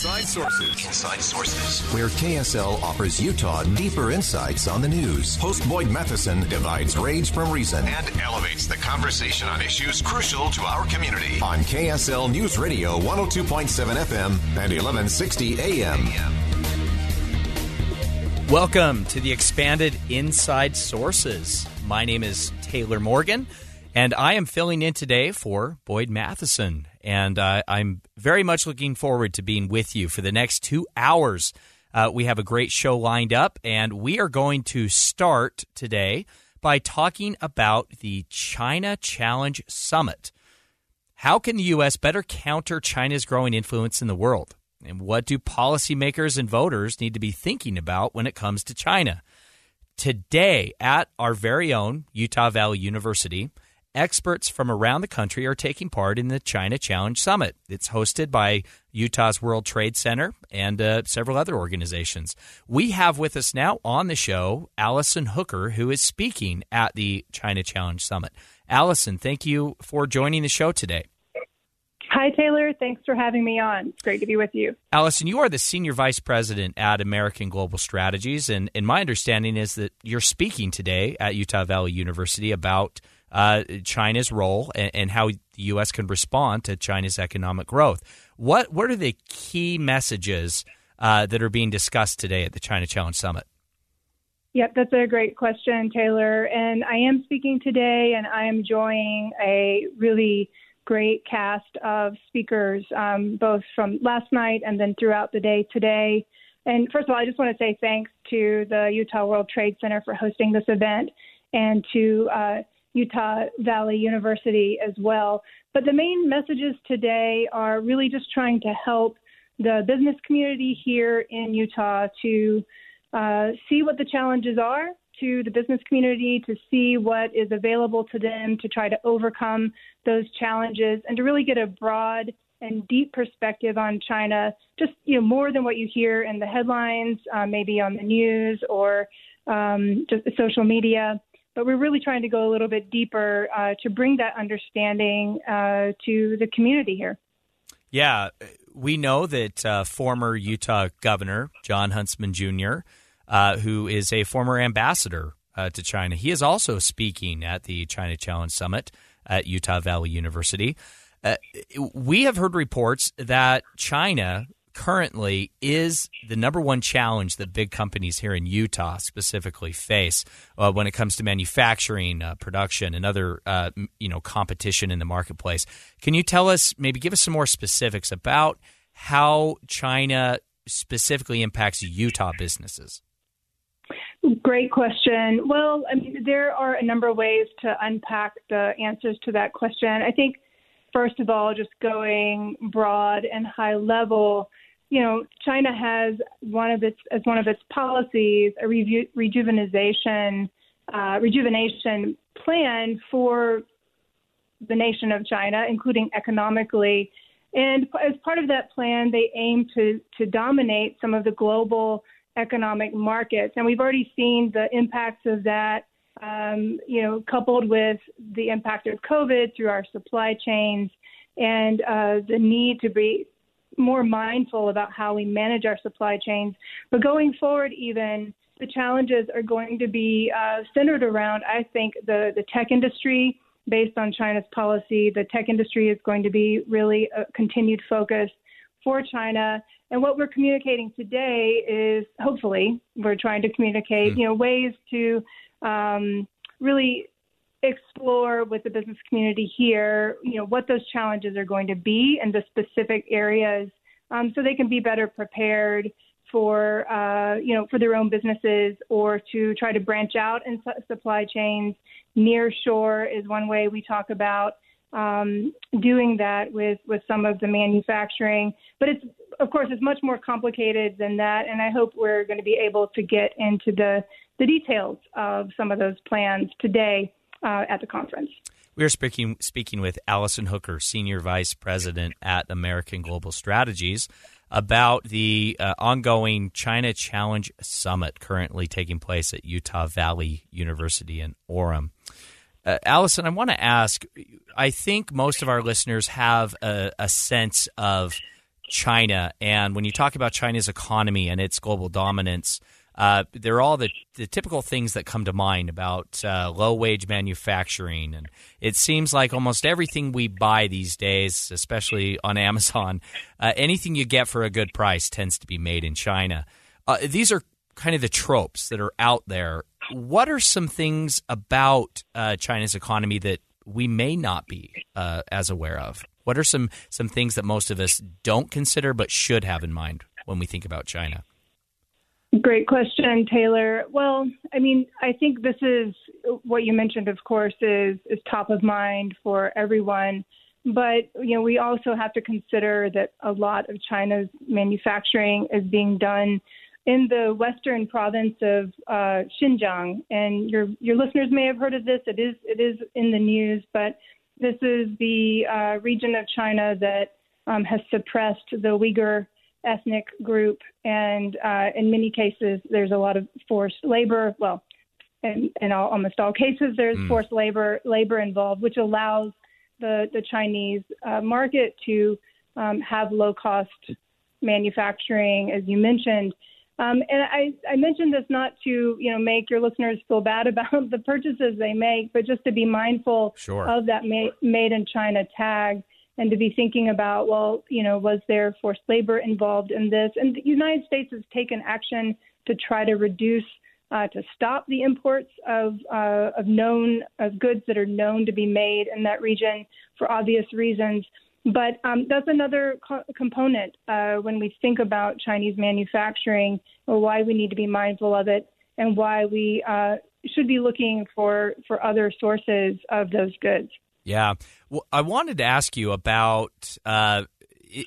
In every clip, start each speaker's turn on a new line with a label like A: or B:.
A: Inside Sources. Inside Sources. Where KSL offers Utah deeper insights on the news. Host Boyd Matheson divides rage from reason and elevates the conversation on issues crucial to our community. On KSL News Radio 102.7 FM and 1160 AM.
B: Welcome to the expanded Inside Sources. My name is Taylor Morgan, and I am filling in today for Boyd Matheson. And uh, I'm very much looking forward to being with you for the next two hours. Uh, we have a great show lined up, and we are going to start today by talking about the China Challenge Summit. How can the U.S. better counter China's growing influence in the world? And what do policymakers and voters need to be thinking about when it comes to China? Today, at our very own Utah Valley University, experts from around the country are taking part in the China Challenge Summit. It's hosted by Utah's World Trade Center and uh, several other organizations. We have with us now on the show Allison Hooker, who is speaking at the China Challenge Summit. Allison, thank you for joining the show today.
C: Hi, Taylor. Thanks for having me on. It's great to be with you.
B: Allison, you are the Senior Vice President at American Global Strategies, and, and my understanding is that you're speaking today at Utah Valley University about uh, China's role and, and, how the U.S. can respond to China's economic growth. What what are the key messages uh, that are being discussed today at the China Challenge Summit?
C: Yep, that's a great question, Taylor. And I am speaking today, and I am joining a really great cast of speakers, um, both from last night and then throughout the day today. And first of all, I just want to say thanks to the Utah World Trade Center for hosting this event and to uh, Utah Valley University as well. But the main messages today are really just trying to help the business community here in Utah to uh, see what the challenges are to the business community, to see what is available to them to try to overcome those challenges, and to really get a broad and deep perspective on China, just you know more than what you hear in the headlines, uh, maybe on the news or um, just social media but we're really trying to go a little bit deeper uh, to bring that understanding uh, to the community here.
B: Yeah, we know that uh, former Utah Governor Jon Huntsman Jr., uh, who is a former ambassador uh, to China, he is also speaking at the China Challenge Summit at Utah Valley University. Uh, we have heard reports that China currently is the number one challenge that big companies here in Utah specifically face uh, when it comes to manufacturing, uh, production, and other uh, you know competition in the marketplace. Can you tell us, maybe give us some more specifics about how China specifically impacts Utah businesses?
C: Great question. Well, I mean, there are a number of ways to unpack the answers to that question. I think first of all, just going broad and high level, you know, China has one of its as one of its policies a reju- rejuvenation uh, rejuvenation plan for the nation of China, including economically. And as part of that plan, they aim to to dominate some of the global economic markets, and we've already seen the impacts of that. Um, you know, coupled with the impact of COVID through our supply chains and uh, the need to be more mindful about how we manage our supply chains. But going forward, even the challenges are going to be uh, centered around, I think, the, the tech industry. Based on China's policy, the tech industry is going to be really a continued focus for China. And what we're communicating today is hopefully we're trying to communicate, mm. you know, ways to um, really explore with the business community here, you know, what those challenges are going to be in the specific areas, um, so they can be better prepared for, uh, you know, for their own businesses or to try to branch out in su- supply chains. Near shore is one way we talk about um, doing that with with some of the manufacturing, but it's of course it's much more complicated than that, and I hope we're going to be able to get into the the details of some of those plans today uh, at the conference.
B: We are speaking speaking with Allison Hooker, Senior Vice President at American Global Strategies, about the uh, ongoing China Challenge Summit currently taking place at Utah Valley University in Orem. Uh, Allison, I want to ask. I think most of our listeners have a, a sense of China, and when you talk about China's economy and its global dominance, uh, they're all the, the typical things that come to mind about uh, low wage manufacturing. And it seems like almost everything we buy these days, especially on Amazon, uh, anything you get for a good price tends to be made in China. Uh, these are kind of the tropes that are out there. What are some things about uh, China's economy that we may not be uh, as aware of? What are some, some things that most of us don't consider but should have in mind when we think about China?
C: Great question, Taylor. Well, I mean, I think this is what you mentioned, of course, is is top of mind for everyone. But you know, we also have to consider that a lot of China's manufacturing is being done in the western province of uh, Xinjiang, and your your listeners may have heard of this. It is it is in the news, but this is the uh, region of China that um, has suppressed the Uyghur ethnic group, and uh, in many cases, there's a lot of forced labor. Well, in, in all, almost all cases, there's mm. forced labor labor involved, which allows the the Chinese uh, market to um, have low cost manufacturing, as you mentioned. Um, and I, I mentioned this not to you know make your listeners feel bad about the purchases they make, but just to be mindful
B: sure.
C: of that ma- made in China tag and to be thinking about, well, you know, was there forced labor involved in this? And the United States has taken action to try to reduce, uh, to stop the imports of uh, of known of goods that are known to be made in that region for obvious reasons. But um, that's another co- component uh, when we think about Chinese manufacturing, or why we need to be mindful of it, and why we uh, should be looking for for other sources of those goods.
B: Yeah. Well, I wanted to ask you about uh,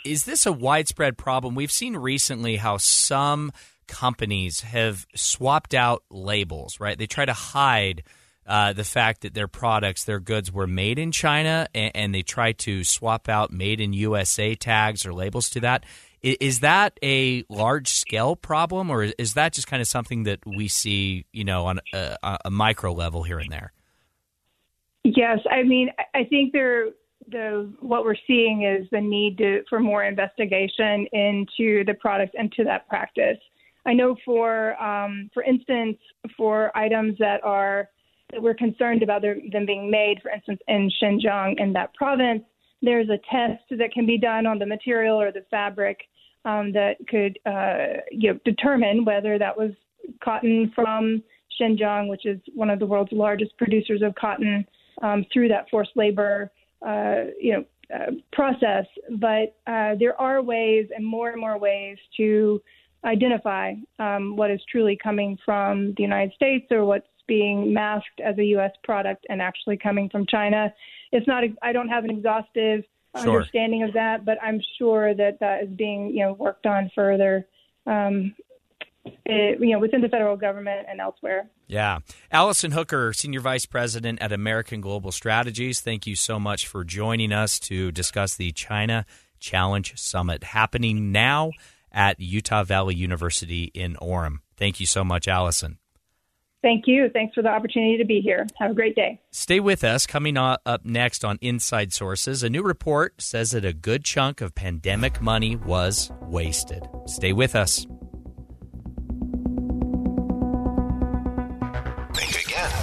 B: is this a widespread problem? We've seen recently how some companies have swapped out labels, right? They try to hide uh, the fact that their products, their goods were made in China, and, and, they try to swap out made in USA tags or labels to that. Is, that a large scale problem, or is that just kind of something that we see, you know, on a, a micro level here and there?
C: Yes, I mean, I think there the what we're seeing is the need to, for more investigation into the products and to that practice. I know for um, for instance, for items that are that we're concerned about them being made, for instance, in Xinjiang in that province, there's a test that can be done on the material or the fabric um, that could uh, you know, determine whether that was cotton from Xinjiang, which is one of the world's largest producers of cotton um, through that forced labor, uh, you know, uh, process. But uh, there are ways, and more and more ways, to identify um, what is truly coming from the United States or what's being masked as a U.S. product and actually coming from China. It's not. I don't have an exhaustive sure. understanding of that, but I'm sure that that is being you know worked on further. Um, it, you know, within the federal government and elsewhere.
B: Yeah. Allison Hooker, Senior Vice President at American Global Strategies, thank you so much for joining us to discuss the China Challenge Summit happening now at Utah Valley University in Orem. Thank you so much, Allison.
C: Thank you. Thanks for the opportunity to be here. Have a great day.
B: Stay with us. Coming up next on Inside Sources, a new report says that a good chunk of pandemic money was wasted. Stay with us.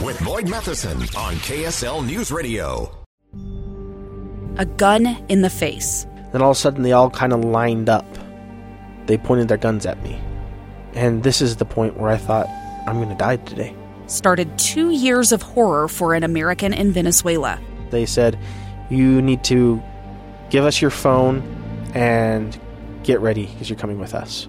A: With Boyd Matheson on KSL News Radio.
D: A gun in the face.
E: Then all of a sudden, they all kind of lined up. They pointed their guns at me. And this is the point where I thought, I'm going to die today.
D: started two years of horror for an American in Venezuela.
E: They said, You need to give us your phone and get ready because you're coming with us.